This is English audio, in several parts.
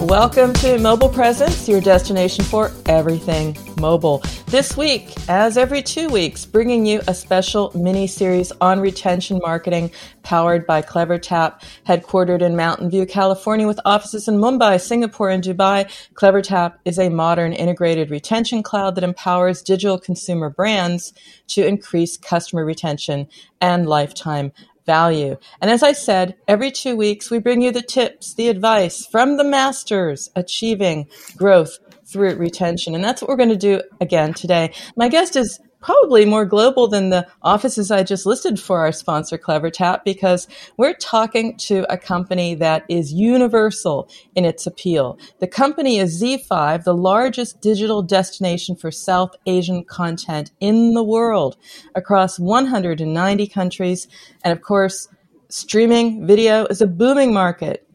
Welcome to Mobile Presence, your destination for everything mobile. This week, as every two weeks, bringing you a special mini series on retention marketing powered by CleverTap, headquartered in Mountain View, California, with offices in Mumbai, Singapore, and Dubai. CleverTap is a modern integrated retention cloud that empowers digital consumer brands to increase customer retention and lifetime value. And as I said, every two weeks we bring you the tips, the advice from the masters achieving growth through retention. And that's what we're going to do again today. My guest is probably more global than the offices I just listed for our sponsor, CleverTap, because we're talking to a company that is universal in its appeal. The company is ZEE5, the largest digital destination for South Asian content in the world across 190 countries. And of course, streaming video is a booming market.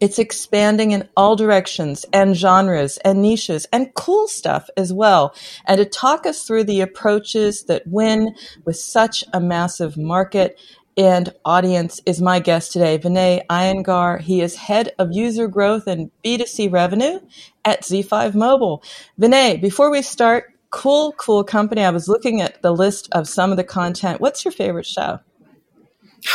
It's expanding in all directions and genres and niches and cool stuff as well. And to talk us through the approaches that win with such a massive market and audience is my guest today, Vinay Iyengar. He is head of user growth and B2C revenue at ZEE5 Mobile. Vinay, before we start, cool, cool company. I was looking at the list of some of the content. What's your favorite show?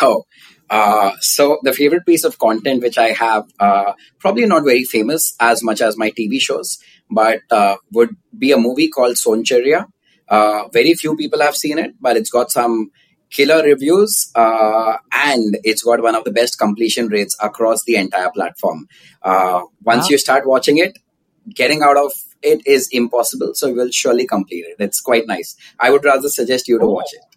Oh, uh, so the favorite piece of content which I have, uh, probably not very famous as much as my TV shows, but uh, would be a movie called Sonchiriya. Uh, very few people have seen it, but it's got some killer reviews uh, and it's got one of the best completion rates across the entire platform. once wow. you start watching it, getting out of it is impossible. So you will surely complete it. It's quite nice. I would rather suggest you to watch it.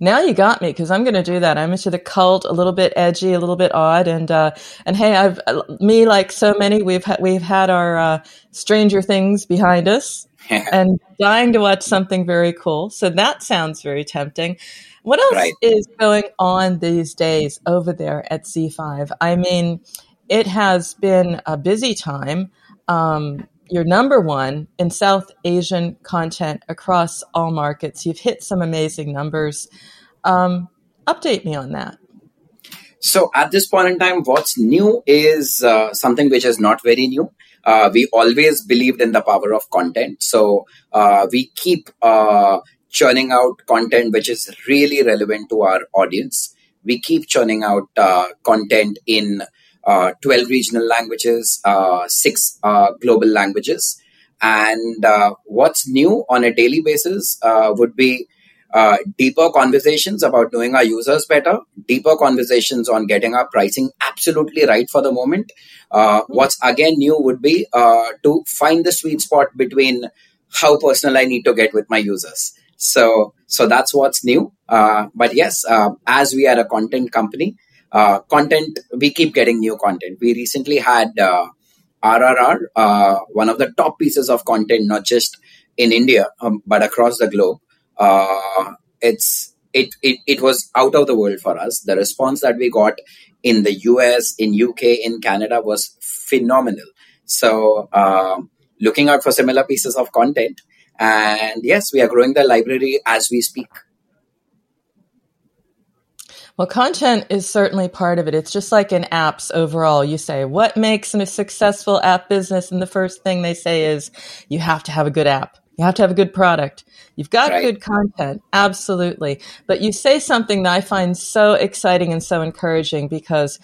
Now you got me because I'm going to do that. I'm into the cult, a little bit edgy, a little bit odd, and uh, and hey, I've me like so many, we've ha- we've had our uh, Stranger Things behind us, and dying to watch something very cool. So that sounds very tempting. What else right. is going on these days over there at ZEE5? I mean, it has been a busy time. Um, you're number one in South Asian content across all markets. You've hit some amazing numbers. Um, update me on that. So, at this point in time, what's new is uh, something which is not very new. Uh, we always believed in the power of content. So, uh, we keep uh, churning out content which is really relevant to our audience. We keep churning out uh, content in uh, 12 regional languages, uh, six uh, global languages. And uh, what's new on a daily basis uh, would be uh, deeper conversations about knowing our users better, deeper conversations on getting our pricing absolutely right for the moment. what's again new would be to find the sweet spot between how personal I need to get with my users. So, so that's what's new. but yes, as we are a content company, uh, content, we keep getting new content. We recently had uh, RRR, uh, one of the top pieces of content, not just in India, um, but across the globe. Uh, it's it, it, it was out of the world for us. The response that we got in the US, in UK, in Canada was phenomenal. So uh, looking out for similar pieces of content. And yes, we are growing the library as we speak. Well, content is certainly part of it. It's just like in apps overall. You say, what makes a successful app business? And the first thing they say is, you have to have a good app. You have to have a good product. You've got right. good content. Absolutely. But you say something that I find so exciting and so encouraging because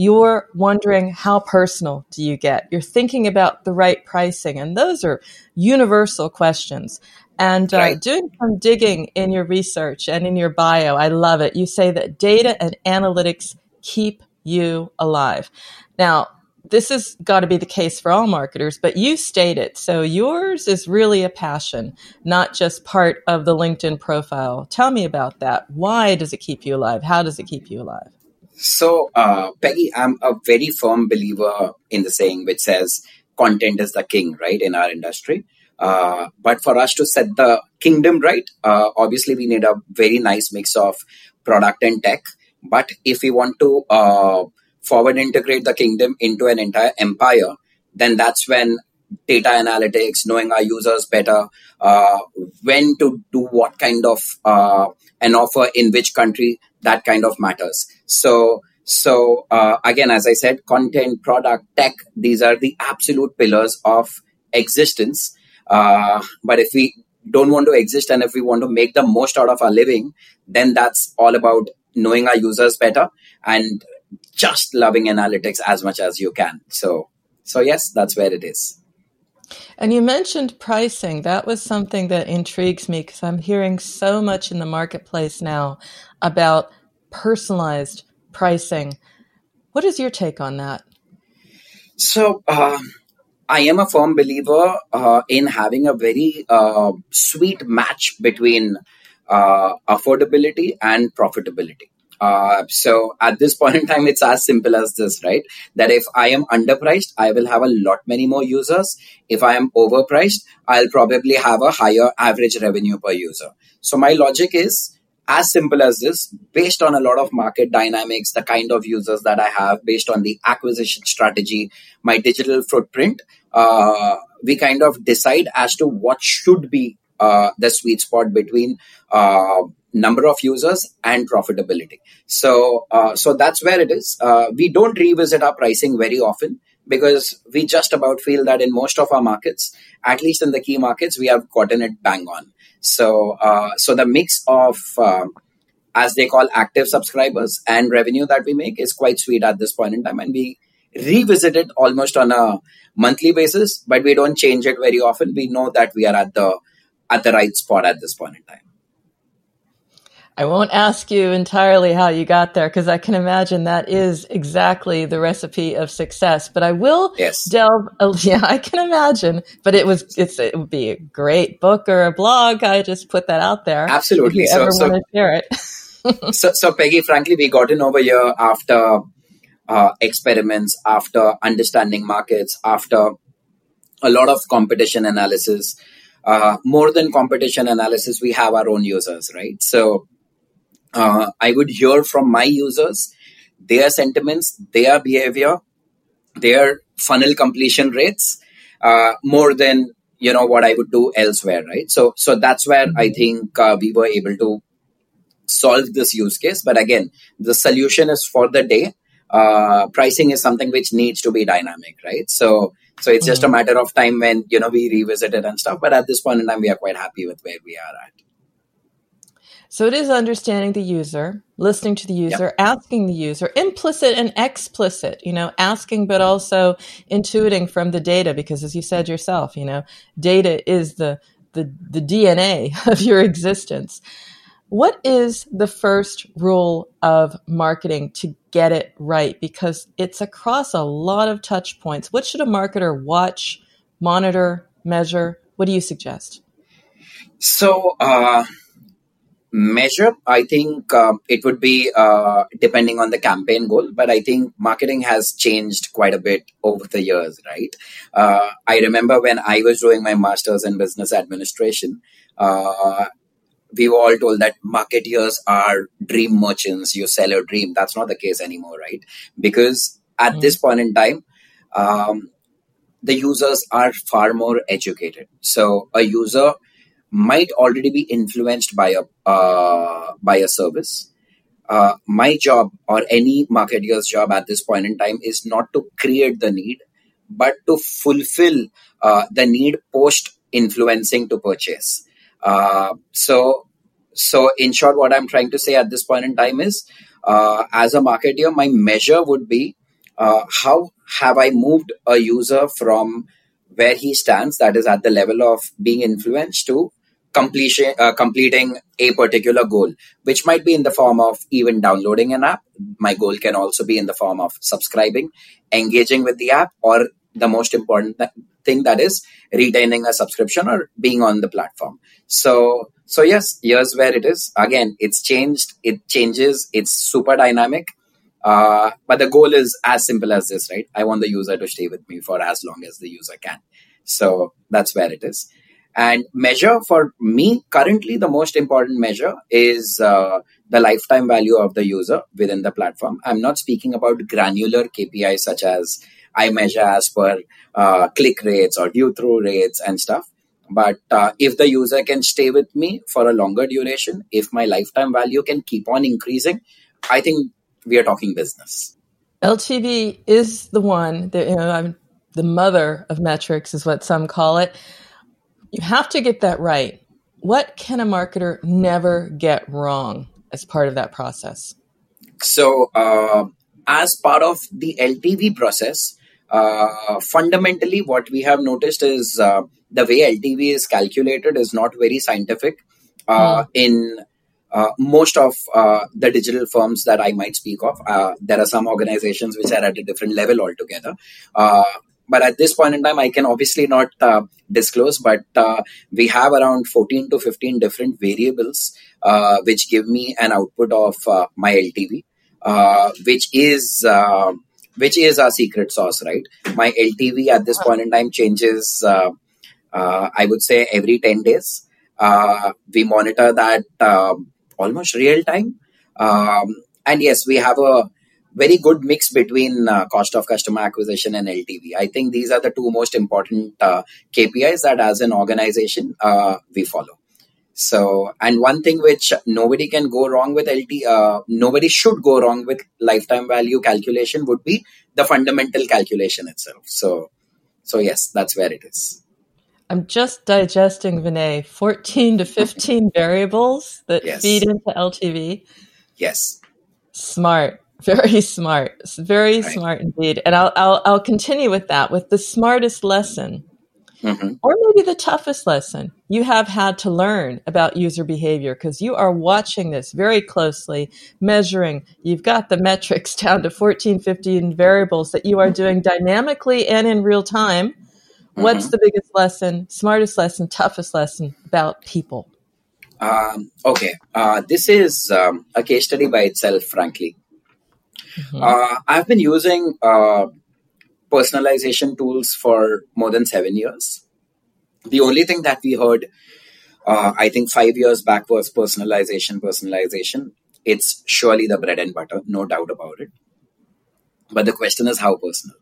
you're wondering how personal do you get? You're thinking about the right pricing. And those are universal questions. And uh, right. doing some digging in your research and in your bio, I love it. You say that data and analytics keep you alive. Now, this has got to be the case for all marketers, but you state it. So yours is really a passion, not just part of the LinkedIn profile. Tell me about that. Why does it keep you alive? How does it keep you alive? So, uh, Peggy, I'm a very firm believer in the saying which says content is the king, right, in our industry. Uh, but for us to set the kingdom right, uh, obviously we need a very nice mix of product and tech. But if we want to uh, forward integrate the kingdom into an entire empire, then that's when data analytics, knowing our users better, uh, when to do what kind of uh, an offer in which country, that kind of matters. So, so uh, again, as I said, content, product, tech, these are the absolute pillars of existence. Uh, but if we don't want to exist and if we want to make the most out of our living, then that's all about knowing our users better and just loving analytics as much as you can. So, so yes, that's where it is. And you mentioned pricing. That was something that intrigues me because I'm hearing so much in the marketplace now about personalized pricing. What is your take on that? So, uh, I am a firm believer uh, in having a very uh, sweet match between uh, affordability and profitability. Uh, so at this point in time, it's as simple as this, right? That if I am underpriced, I will have a lot many more users. If I am overpriced, I'll probably have a higher average revenue per user. So my logic is as simple as this based on a lot of market dynamics the kind of users that i have based on the acquisition strategy my digital footprint uh, we kind of decide as to what should be uh, the sweet spot between uh, number of users and profitability so uh, so that's where it is uh, we don't revisit our pricing very often because we just about feel that in most of our markets at least in the key markets we have gotten it bang on so, uh, so the mix of uh, as they call active subscribers and revenue that we make is quite sweet at this point in time, and we revisit it almost on a monthly basis, but we don't change it very often. We know that we are at the at the right spot at this point in time. I won't ask you entirely how you got there because I can imagine that is exactly the recipe of success. But I will yes. delve. Yeah, I can imagine. But it was it's it would be a great book or a blog. I just put that out there. Absolutely. If you so, ever so, want to share it. so, so Peggy, frankly, we got in over here after uh, experiments, after understanding markets, after a lot of competition analysis. Uh, more than competition analysis, we have our own users, right? So uh, I would hear from my users their sentiments, their behavior, their funnel completion rates uh, more than you know what I would do elsewhere, right? So so that's where I mm-hmm. think uh, we were able to solve this use case. But again, the solution is for the day. Uh, pricing is something which needs to be dynamic, right? So so it's just a mm-hmm. matter of time when you know we revisit it and stuff. But at this point in time, we are quite happy with where we are at. So it is understanding the user, listening to the user, yep. asking the user, implicit and explicit, you know, asking, but also intuiting from the data, because as you said yourself, you know, data is the, the, the DNA of your existence. What is the first rule of marketing to get it right? Because it's across a lot of touch points. What should a marketer watch, monitor, measure? What do you suggest? So, uh, measure i think uh, it would be uh, depending on the campaign goal but i think marketing has changed quite a bit over the years right uh, i remember when i was doing my masters in business administration uh, we were all told that marketeers are dream merchants. You sell a dream. That's not the case anymore, right? Because at mm. this point in time, um, the users are far more educated. So a user might already be influenced by a uh, by a service. Uh, my job or any marketer's job at this point in time is not to create the need, but to fulfill uh, the need post influencing to purchase. Uh, so, so in short, what I'm trying to say at this point in time is, uh, as a marketer, my measure would be uh, how have I moved a user from where he stands, that is at the level of being influenced, to completion, uh, completing a particular goal, which might be in the form of even downloading an app. My goal can also be in the form of subscribing, engaging with the app, or the most important th- thing that is retaining a subscription or being on the platform. So, so yes, here's where it is. Again, it's changed. It changes. It's super dynamic. Uh, but the goal is as simple as this, right? I want the user to stay with me for as long as the user can. So that's where it is. And measure for me currently, the most important measure is uh, the lifetime value of the user within the platform. I'm not speaking about granular KPIs such as I measure as per uh, click rates or view through rates and stuff. But uh, if the user can stay with me for a longer duration, if my lifetime value can keep on increasing, I think we are talking business. LTV is the one that, you know, I'm, the mother of metrics is what some call it. You have to get that right. What can a marketer never get wrong as part of that process? So, uh, as part of the LTV process, uh, fundamentally, what we have noticed is uh, the way LTV is calculated is not very scientific. Uh, mm. In uh, most of uh, the digital firms that I might speak of, uh, there are some organizations which are at a different level altogether. But at this point in time, I can obviously not disclose, but we have around 14 to 15 different variables which give me an output of my LTV, which is which is our secret sauce, right? My LTV at this point in time changes, uh, uh, I would say, every 10 days. Uh, we monitor that um, almost real time. Um, and yes, we have a very good mix between uh, cost of customer acquisition and LTV. I think these are the two most important uh, KPIs that as an organization uh, we follow. So, and one thing which nobody can go wrong with LT, uh, nobody should go wrong with lifetime value calculation would be the fundamental calculation itself. So, so yes, that's where it is. I'm just digesting Vinay 14 to 15 variables that yes. feed into LTV. Yes. Smart. Very smart. Very right. smart indeed. And I'll, I'll, I'll continue with that with the smartest lesson Mm-hmm. Or maybe the toughest lesson you have had to learn about user behavior because you are watching this very closely, measuring. You've got the metrics down to 14, 15 variables that you are doing dynamically and in real time. Mm-hmm. What's the biggest lesson, smartest lesson, toughest lesson about people? Um, okay, uh, this is um, a case study by itself, frankly. Mm-hmm. Uh, I've been using uh, personalization tools for more than seven years. The only thing that we heard, uh, I think, five years back was personalization, personalization. It's surely the bread and butter, no doubt about it. But the question is how personal.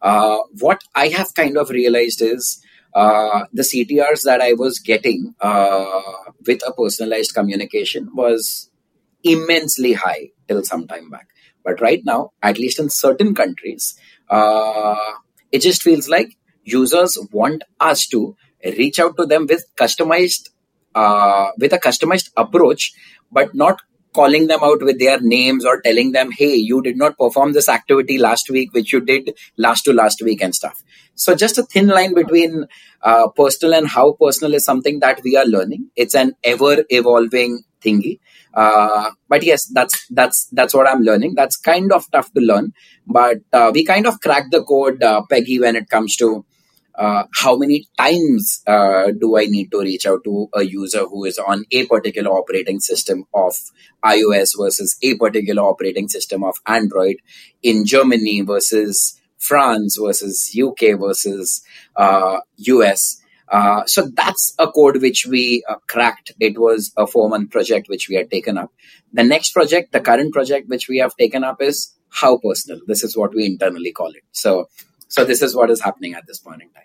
Uh, what I have kind of realized is uh, the CTRs that I was getting uh, with a personalized communication was immensely high till some time back. But right now, at least in certain countries, uh, it just feels like users want us to reach out to them with customized uh, with a customized approach but not calling them out with their names or telling them hey you did not perform this activity last week which you did last to last week and stuff. So just a thin line between uh, personal and how personal is something that we are learning. It's an ever evolving thingy uh, but yes, that's that's that's what I'm learning. That's kind of tough to learn, but uh, we kind of crack the code, uh, Peggy, when it comes to uh, how many times uh, do I need to reach out to a user who is on a particular operating system of iOS versus a particular operating system of Android in Germany versus France versus UK versus US. Uh, so that's a code which we uh, cracked. It was a four month project which we had taken up. The next project, the current project which we have taken up is how personal. This is what we internally call it. So, so this is what is happening at this point in time.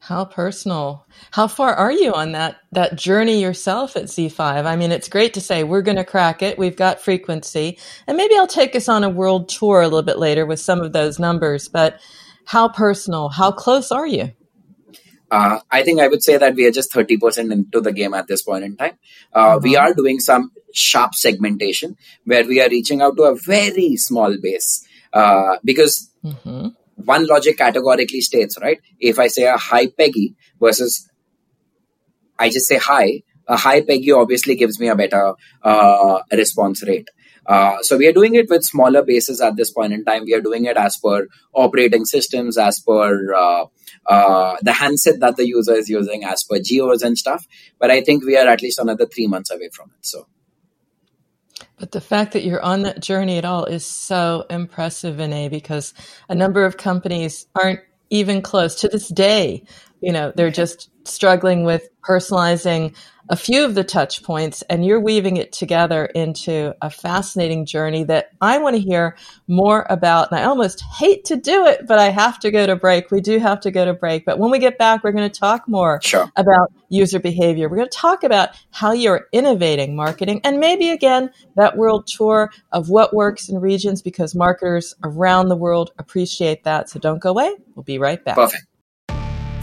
How personal. How far are you on that that journey yourself at ZEE5? I mean, it's great to say we're going to crack it. We've got frequency. And maybe I'll take us on a world tour a little bit later with some of those numbers, but how personal, how close are you? Uh, I think I would say that we are just 30% into the game at this point in time. Uh, mm-hmm. We are doing some sharp segmentation where we are reaching out to a very small base uh, because mm-hmm one logic categorically states, right? If I say a high Peggy versus I just say high, a high Peggy obviously gives me a better uh, response rate. Uh, so we are doing it with smaller bases at this point in time. We are doing it as per operating systems, as per uh, uh, the handset that the user is using, as per geos and stuff. But I think we are at least another three months away from it. So but the fact that you're on that journey at all is so impressive, Vinay, because a number of companies aren't even close to this day. You know, they're just struggling with personalizing a few of the touch points and you're weaving it together into a fascinating journey that I want to hear more about. And I almost hate to do it, but I have to go to break. We do have to go to break. But when we get back, we're going to talk more sure. about user behavior. We're going to talk about how you're innovating marketing and maybe again that world tour of what works in regions because marketers around the world appreciate that. So don't go away. We'll be right back. Perfect.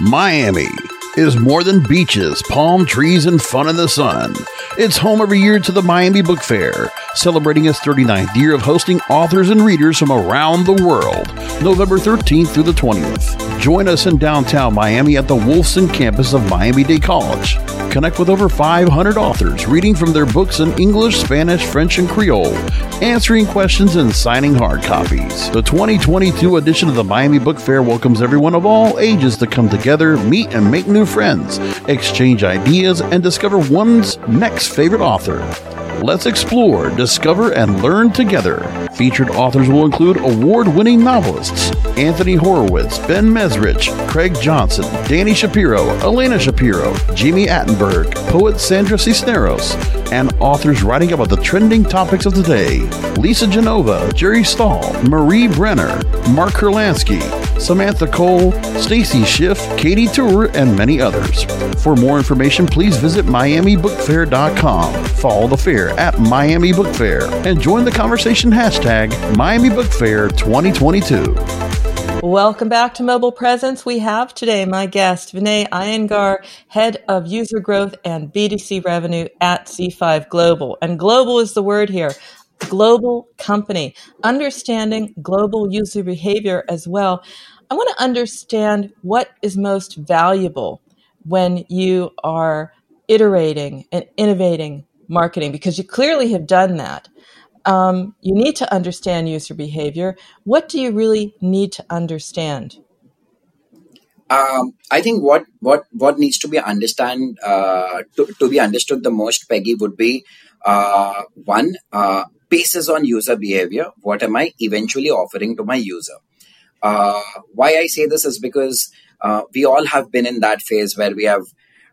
Miami is more than beaches, palm trees, and fun in the sun. It's home every year to the Miami Book Fair, celebrating its 39th year of hosting authors and readers from around the world, November 13th through the 20th. Join us in downtown Miami at the Wolfson campus of Miami Dade College. Connect with over 500 authors reading from their books in English, Spanish, French, and Creole, answering questions and signing hard copies. The 2022 edition of the Miami Book Fair welcomes everyone of all ages to come together, meet, and make new friends, exchange ideas, and discover one's next favorite author. Let's explore, discover, and learn together. Featured authors will include award winning novelists Anthony Horowitz, Ben Mezrich, Craig Johnson, Dani Shapiro, Elena Shapiro, Jami Attenberg, poet Sandra Cisneros, and authors writing about the trending topics of the day Lisa Genova, Jerry Stahl, Marie Brenner, Mark Kurlansky, Samantha Cole, Stacy Schiff, Katy Tur, and many others. For more information, please visit MiamiBookFair.com. Follow the fair at Miami Book Fair and join the conversation hashtag Miami Book Fair 2022. Welcome back to Mobile Presence. We have today my guest, Vinay Iyengar, Head of User Growth and B2C Revenue at ZEE5 Global. And global is the word here global company, understanding global user behavior as well. I want to understand what is most valuable when you are iterating and innovating marketing because you clearly have done that. Um, you need to understand user behavior. What do you really need to understand? Um, I think what what what needs to be understand uh, to, to be understood the most, Peggy, would be uh, one uh, basis on user behavior. What am I eventually offering to my user? Uh, why I say this is because uh, we all have been in that phase where we have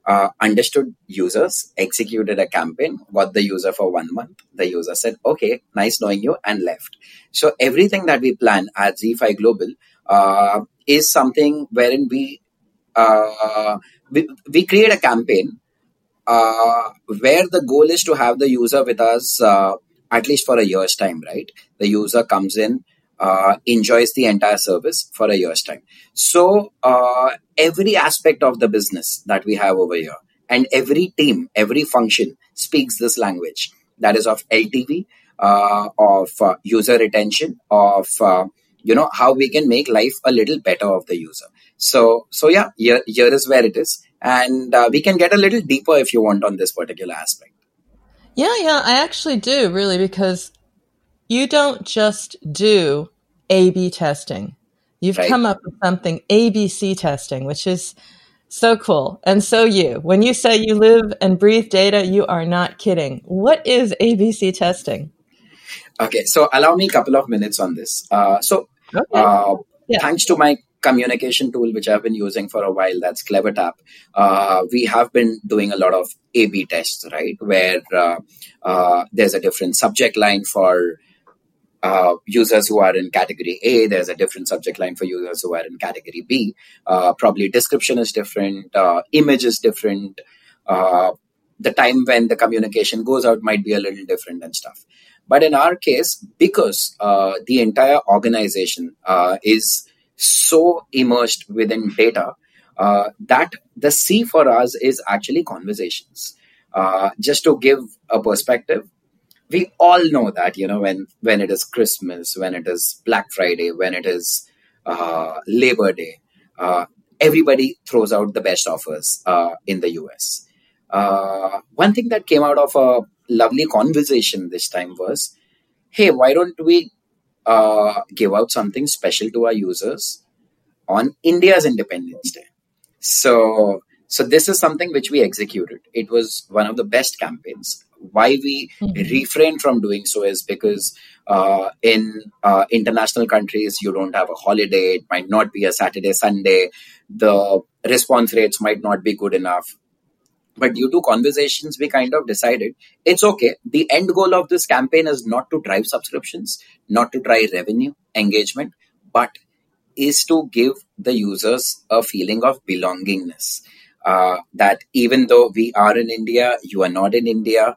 uh, understood users, executed a campaign, got the user for one month. The user said, okay, nice knowing you, and left. So everything that we plan at ZEE5 Global uh, is something wherein we, uh, we, we create a campaign uh, where the goal is to have the user with us uh, at least for a year's time, right? The user comes in, uh, enjoys the entire service for a year's time. So uh, every aspect of the business that we have over here, and every team, every function speaks this language. That is of LTV, uh, of uh, user retention, of uh, you know how we can make life a little better of the user. So so yeah, here, here is where it is, and uh, we can get a little deeper if you want on this particular aspect. Yeah, yeah, I actually do really because you don't just do A B testing. You've right. come up with something ABC testing, which is so cool. And so you, when you say you live and breathe data, you are not kidding. What is ABC testing? Okay, so allow me a couple of minutes on this. Uh, so, okay. uh, yeah. thanks to my communication tool which I've been using for a while, that's CleverTap. Uh, we have been doing a lot of A/B tests, right, where uh, uh, there's a different subject line for uh, users who are in category A, there's a different subject line for users who are in category B. Uh, probably description is different, uh, image is different. the time when the communication goes out might be a little different and stuff. But in our case, because the entire organization is so immersed within data uh, that the C for us is actually conversations. Uh, just to give a perspective, we all know that you know when when it is Christmas, when it is Black Friday, when it is uh, Labor Day, uh, everybody throws out the best offers uh, in the US. Uh, one thing that came out of a lovely conversation this time was, hey, why don't we uh, give out something special to our users on India's Independence Day. So, so this is something which we executed. It was one of the best campaigns. Why we mm-hmm. refrain from doing so is because uh, in uh, international countries you don't have a holiday. It might not be a Saturday, Sunday. The response rates might not be good enough. But due to conversations, we kind of decided it's okay. The end goal of this campaign is not to drive subscriptions, not to drive revenue, engagement, but is to give the users a feeling of belongingness. Uh, that even though we are in India, you are not in India,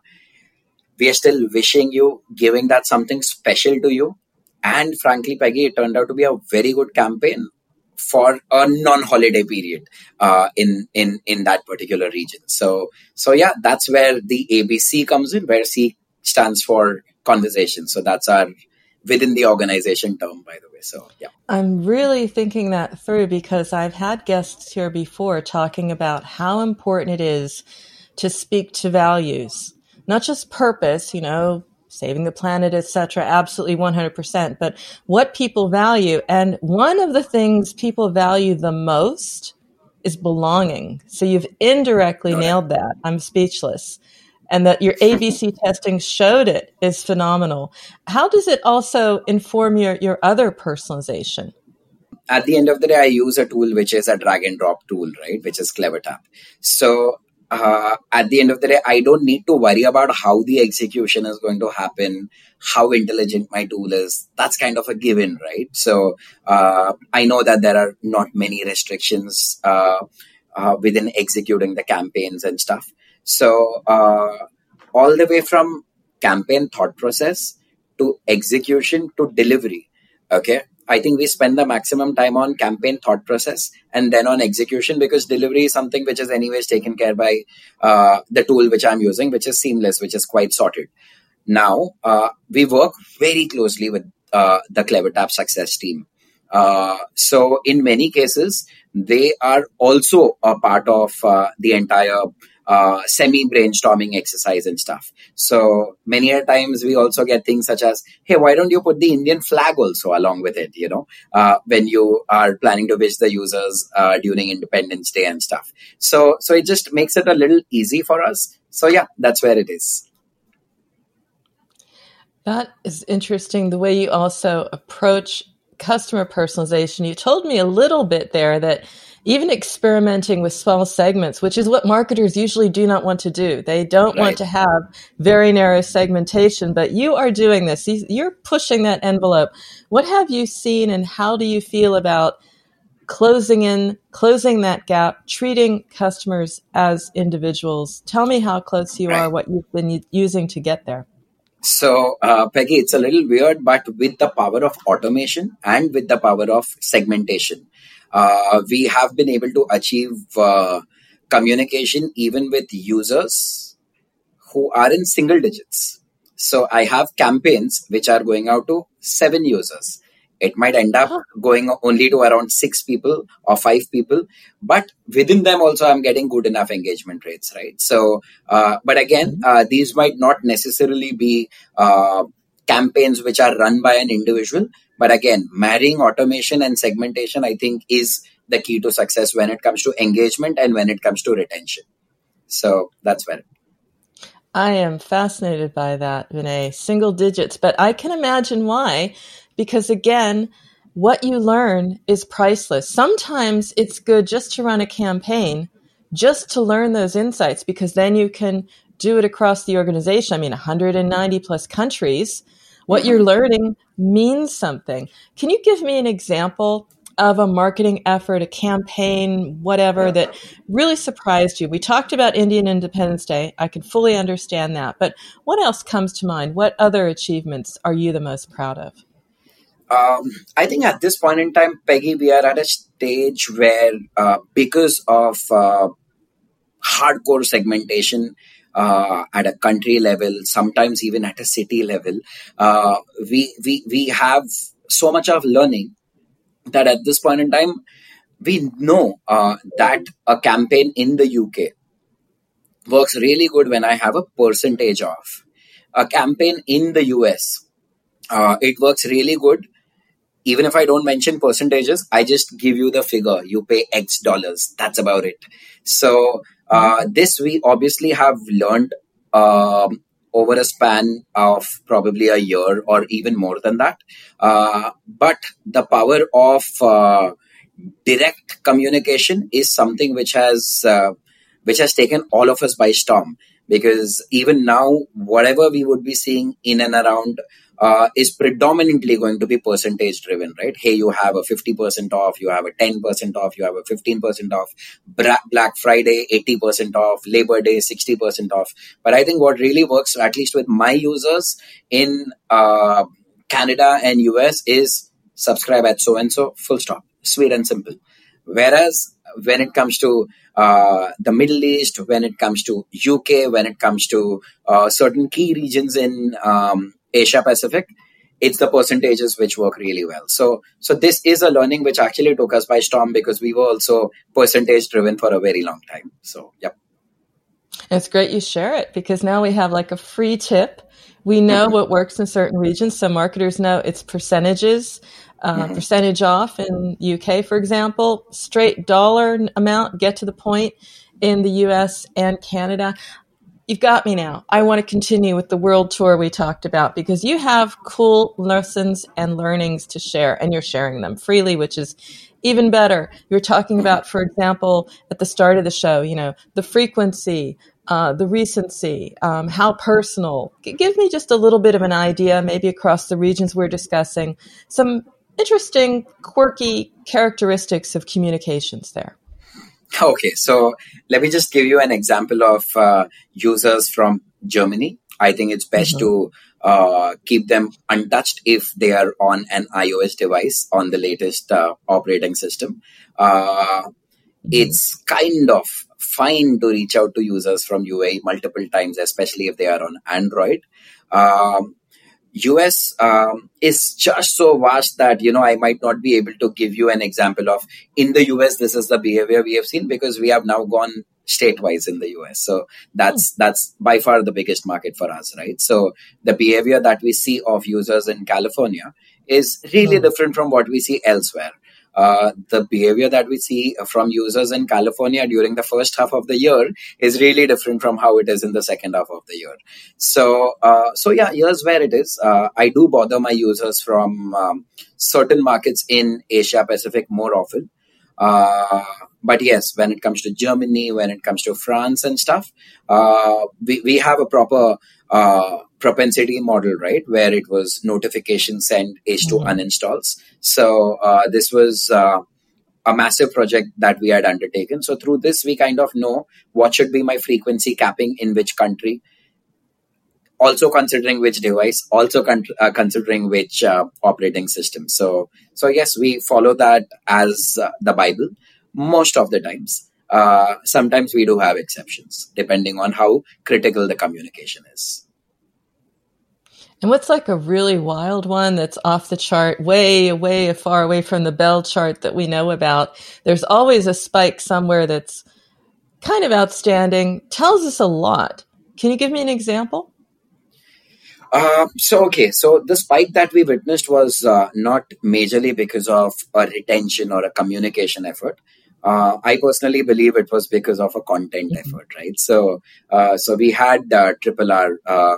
we are still wishing you, giving that something special to you. And frankly, Peggy, it turned out to be a very good campaign for a non-holiday period uh, in in in that particular region. So so yeah, that's where the ABC comes in, where C stands for conversation. So that's our within the organization term, by the way. So yeah, I'm really thinking that through because I've had guests here before talking about how important it is to speak to values, not just purpose. You know, saving the planet, etc. Absolutely 100%. But what people value. And one of the things people value the most is belonging. So you've indirectly nailed that. I'm speechless. And that your ABC testing showed it is phenomenal. How does it also inform your, your other personalization? At the end of the day, I use a tool which is a drag and drop tool, right? Which is CleverTap. So uh, at the end of the day, I don't need to worry about how the execution is going to happen, how intelligent my tool is. That's kind of a given, right? So uh, I know that there are not many restrictions uh, uh within executing the campaigns and stuff. So uh, all the way from campaign thought process to execution to delivery. Okay. I think we spend the maximum time on campaign thought process and then on execution because delivery is something which is anyways taken care by uh, the tool which I'm using, which is seamless, which is quite sorted. Now uh, we work very closely with uh, the CleverTap success team. Uh, so in many cases, they are also a part of uh, the entire uh, semi brainstorming exercise and stuff. So many times we also get things such as, hey, why don't you put the Indian flag also along with it? You know, uh, when you are planning to wish the users uh, during Independence Day and stuff. So so it just makes it a little easy for us. So yeah, that's where it is. That is interesting. The way you also approach customer personalization. You told me a little bit there that even experimenting with small segments, which is what marketers usually do not want to do. They don't right. want to have very narrow segmentation, but you are doing this. You're pushing that envelope. What have you seen and how do you feel about closing in, closing that gap, treating customers as individuals? Tell me how close you right. are, what you've been using to get there. So, uh, Peggy, it's a little weird, but with the power of automation and with the power of segmentation, we have been able to achieve uh, communication even with users who are in single digits. So I have campaigns which are going out to seven users. It might end up going only to around six people or five people, but within them also I'm getting good enough engagement rates, right? So, uh, but again, mm-hmm. uh, these might not necessarily be uh, campaigns which are run by an individual, but again, marrying automation and segmentation, I think, is the key to success when it comes to engagement and when it comes to retention. So that's where. I am fascinated by that, Vinay. Single digits, but I can imagine why, because again, what you learn is priceless. Sometimes it's good just to run a campaign, just to learn those insights, because then you can do it across the organization. I mean, 190 plus countries what you're learning means something. Can you give me an example of a marketing effort, a campaign, whatever that really surprised you? We talked about Indian Independence Day. I can fully understand that. But what else comes to mind? What other achievements are you the most proud of? Um, I think at this point in time, Peggy, we are at a stage where, uh, because of uh, hardcore segmentation, uh, at a country level, sometimes even at a city level, uh, we, we, we have so much of learning that at this point in time, we know uh, that a campaign in the UK works really good when I have a percentage off. A campaign in the US, uh, it works really good. Even if I don't mention percentages, I just give you the figure. You pay X dollars. That's about it. So uh, this we obviously have learned um, over a span of probably a year or even more than that. Uh, but the power of uh, direct communication is something which has uh, which has taken all of us by storm. Because even now, whatever we would be seeing in and around uh, is predominantly going to be percentage driven, right? Hey, you have a 50% off, you have a 10% off, you have a 15% off, Black Friday, 80% off, Labor Day, 60% off. But I think what really works, at least with my users in uh, Canada and US, is subscribe at so and so, full stop, sweet and simple. Whereas when it comes to uh, the Middle East, when it comes to UK, when it comes to uh, certain key regions in um, Asia Pacific, it's the percentages which work really well. So, so this is a learning which actually took us by storm because we were also percentage driven for a very long time. So, yep. It's great you share it because now we have like a free tip. We know mm-hmm. what works in certain regions. So marketers know it's percentages, uh, mm-hmm. percentage off in UK, for example, straight dollar amount, get to the point in the US and Canada you've got me now. I want to continue with the world tour we talked about because you have cool lessons and learnings to share, and you're sharing them freely, which is even better. You were talking about, for example, at the start of the show, you know, the frequency, uh, the recency, um, how personal. Give me just a little bit of an idea, maybe across the regions we're discussing, some interesting, quirky characteristics of communications there. Okay, so let me just give you an example of uh, users from Germany. I think it's best mm-hmm. to uh, keep them untouched if they are on an iOS device on the latest uh, operating system. Uh, mm-hmm. it's kind of fine to reach out to users from UAE multiple times, especially if they are on Android. Um, US um, is just so vast that you know I might not be able to give you an example of in the US this is the behavior we have seen because we have now gone state-wise in the US. So that's hmm. that's by far the biggest market for us, right? So the behavior that we see of users in California is really hmm. different from what we see elsewhere. Uh, the behavior that we see from users in California during the first half of the year is really different from how it is in the second half of the year. So, uh, so yeah, here's where it is. Uh, I do bother my users from um, certain markets in Asia Pacific more often. Uh, but yes, when it comes to Germany, when it comes to France and stuff, uh, we, we have a proper uh, propensity model, right? Where it was notification send H2 mm-hmm. uninstalls. So uh, this was uh, a massive project that we had undertaken. So through this, we kind of know what should be my frequency capping in which country. Also considering which device, also con- uh, considering which uh, operating system. So, so yes, we follow that as uh, the Bible most of the times. Uh, sometimes we do have exceptions depending on how critical the communication is. And what's like a really wild one that's off the chart, way, way far away from the bell chart that we know about? There's always a spike somewhere that's kind of outstanding, tells us a lot. Can you give me an example? Uh, so okay, so the spike that we witnessed was uh, not majorly because of a retention or a communication effort. Uh, I personally believe it was because of a content mm-hmm. effort, right? So, uh, so we had uh, Triple R uh,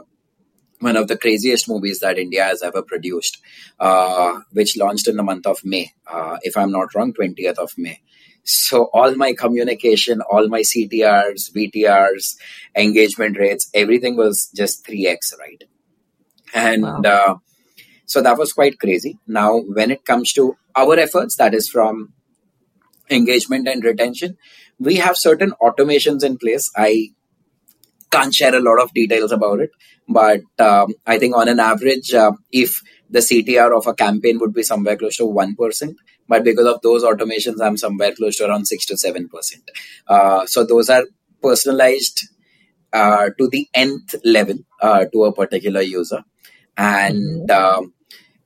one of the craziest movies that India has ever produced, uh, which launched in the month of May, uh, if I'm not wrong, 20th of May. So all my communication, all my CTRs, VTRs, engagement rates, everything was just 3x, right? And wow. uh, so that was quite crazy. Now, when it comes to our efforts, that is from engagement and retention, we have certain automations in place. I can't share a lot of details about it, but um, I think on an average, uh, if the CTR of a campaign would be somewhere close to 1%, but because of those automations, I'm somewhere close to around 6 to 7%. Uh, so those are personalized uh, to the nth level uh, to a particular user. And um,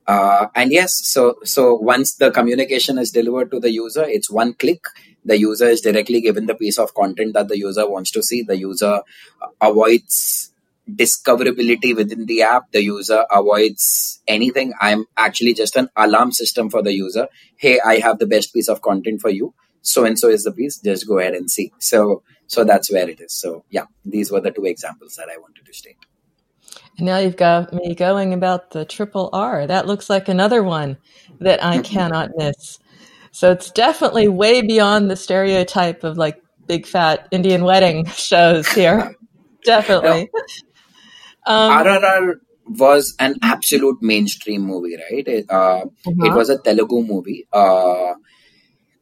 uh, and yes, so so once the communication is delivered to the user, it's one click. The user is directly given the piece of content that the user wants to see. The user avoids discoverability within the app. The user avoids anything. I'm actually just an alarm system for the user. Hey i have the best piece of content for you. So and so is the piece. Just go ahead and see. So so that's where it is. So yeah these were the two examples that i wanted to state and now you've got me going about the triple r that looks like another one that i cannot miss so it's definitely way beyond the stereotype of like big fat Indian wedding shows here. definitely. Um, RRR was an absolute mainstream movie, right? It, uh, uh-huh. it was a Telugu movie. Uh,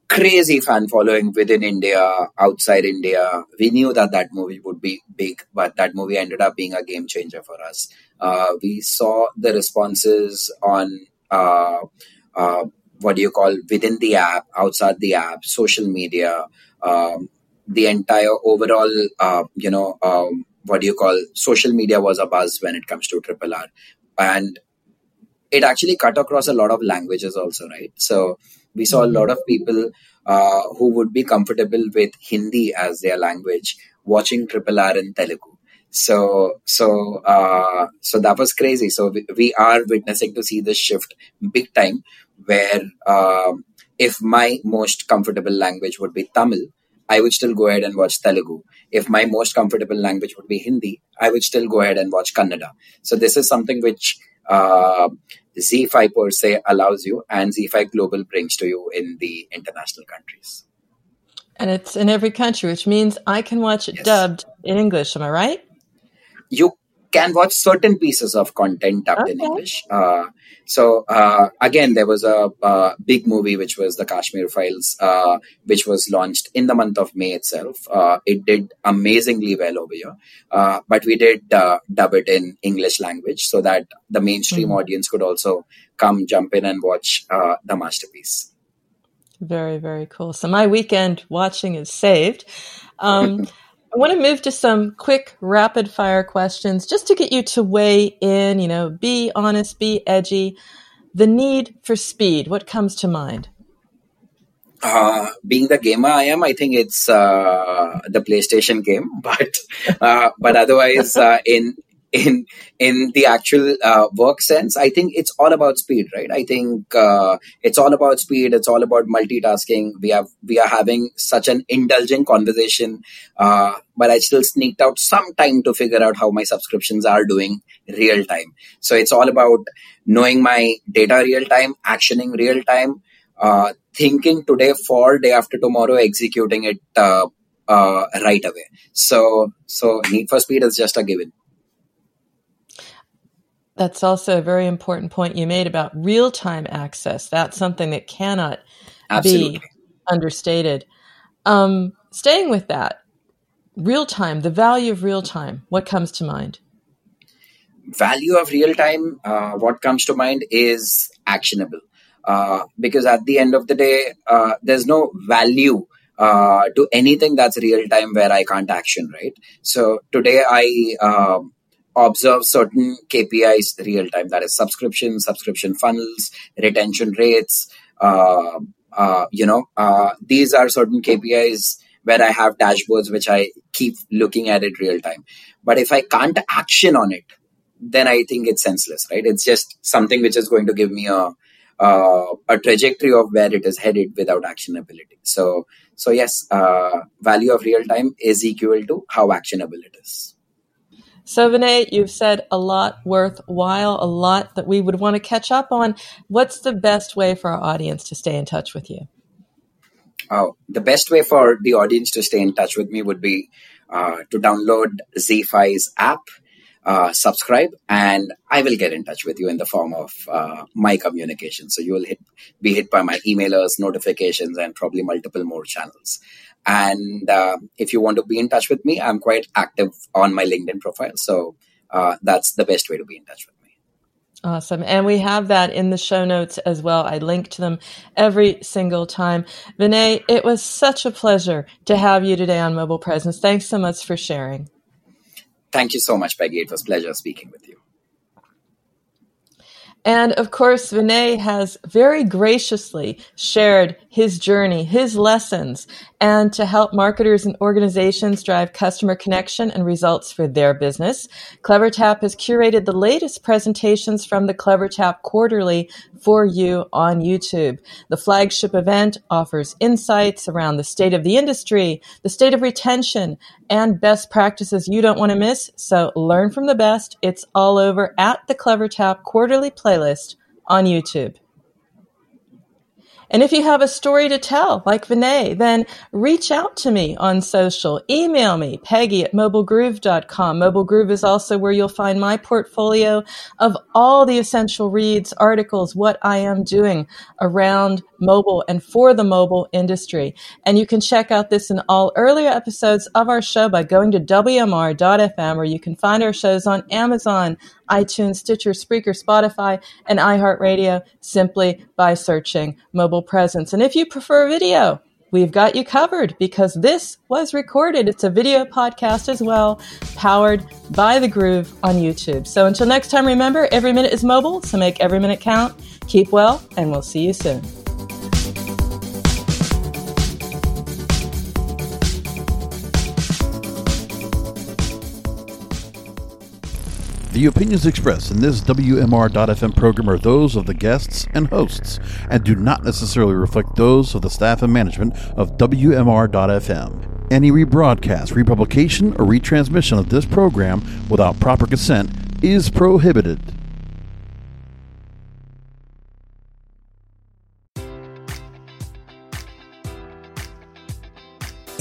crazy fan following within India, outside India. We knew that that movie would be big, but that movie ended up being a game changer for us. Uh, we saw the responses on uh, uh, what do you call within the app, outside the app, social media, um, the entire overall, uh, you know, um, what do you call social media was a buzz when it comes to Triple R, and it actually cut across a lot of languages also, right? So we saw a lot of people uh, who would be comfortable with Hindi as their language watching Triple R in Telugu. So, so, uh, so that was crazy. So we, we are witnessing to see this shift big time where um, if my most comfortable language would be Tamil, I would still go ahead and watch Telugu. If my most comfortable language would be Hindi, I would still go ahead and watch Kannada. So this is something which uh, ZEE5 per se allows you and ZEE5 Global brings to you in the international countries. And it's in every country, which means I can watch it yes. dubbed in English. Am I right? You can watch certain pieces of content dubbed okay. in English. Uh, so uh, again, there was a, a, big movie which was the Kashmir Files, uh, which was launched in the month of May itself. Uh, it did amazingly well over here, uh, but we did uh, dub it in English language so that the mainstream mm-hmm. audience could also come jump in and watch the masterpiece. Very, very cool. So my weekend watching is saved. Um, I want to move to some quick rapid fire questions just to get you to weigh in, you know, be honest, be edgy. The need for speed, what comes to mind? Uh, being the gamer I am, I think it's uh, the PlayStation game, but uh, but otherwise, uh, in in in the actual uh, work sense i think it's all about speed right? I think uh, it's all about speed. It's all about multitasking. We have we are having such an indulgent conversation uh, but i still sneaked out some time to figure out how my subscriptions are doing real time. So it's all about knowing my data real time actioning real time uh, thinking today for day after tomorrow executing it uh, uh, right away. So so need for speed is just a given that's also a very important point you made about real time access. That's something that cannot Absolutely. be understated. Um, staying with that, real time, the value of real time, what comes to mind? Value of real time, uh, what comes to mind is actionable. Uh, because at the end of the day, uh, there's no value uh, to anything that's real time where I can't action, right? So today I um, observe certain KPIs real time. That is subscription, subscription funnels, retention rates. Uh, uh, you know, uh, these are certain KPIs where I have dashboards which I keep looking at it real time. But if I can't action on it, then I think it's senseless, right? It's just something which is going to give me a uh, a trajectory of where it is headed without actionability. So, so yes, uh, value of real time is equal to how actionable it is. So, Vinay, you've said a lot worthwhile, a lot that we would want to catch up on. What's the best way for our audience to stay in touch with you? Oh, the best way for the audience to stay in touch with me would be uh, to download ZEE5's app, uh, subscribe, and I will get in touch with you in the form of uh, my communication. So you will hit, be hit by my emailers, notifications, and probably multiple more channels. And uh, if you want to be in touch with me, I'm quite active on my LinkedIn profile. So uh, that's the best way to be in touch with me. Awesome. And we have that in the show notes as well. I link to them every single time. Vinay, it was such a pleasure to have you today on Mobile Presence. Thanks so much for sharing. Thank you so much, Peggy. It was pleasure speaking with you. And of course, Vinay has very graciously shared his journey, his lessons, and to help marketers and organizations drive customer connection and results for their business. CleverTap has curated the latest presentations from the CleverTap Quarterly for you on YouTube. The flagship event offers insights around the state of the industry, the state of retention, and best practices you don't want to miss. So learn from the best. It's all over at the CleverTap Quarterly playlist on YouTube. And if you have a story to tell, like Vinay, then reach out to me on social. Email me, peggy at mobilegroove.com. Mobile Groove is also where you'll find my portfolio of all the essential reads, articles, what I am doing around mobile and for the mobile industry. And you can check out this and all earlier episodes of our show by going to WMR.fm, where you can find our shows on Amazon, iTunes, Stitcher, Spreaker, Spotify, and iHeartRadio simply by searching mobile presence. And if you prefer video, we've got you covered because this was recorded. It's a video podcast as well, powered by The Groove on YouTube. So until next time, remember every minute is mobile, so make every minute count. Keep well, and we'll see you soon. The opinions expressed in this WMR.FM program are those of the guests and hosts and do not necessarily reflect those of the staff and management of WMR.FM. Any rebroadcast, republication, or retransmission of this program without proper consent is prohibited.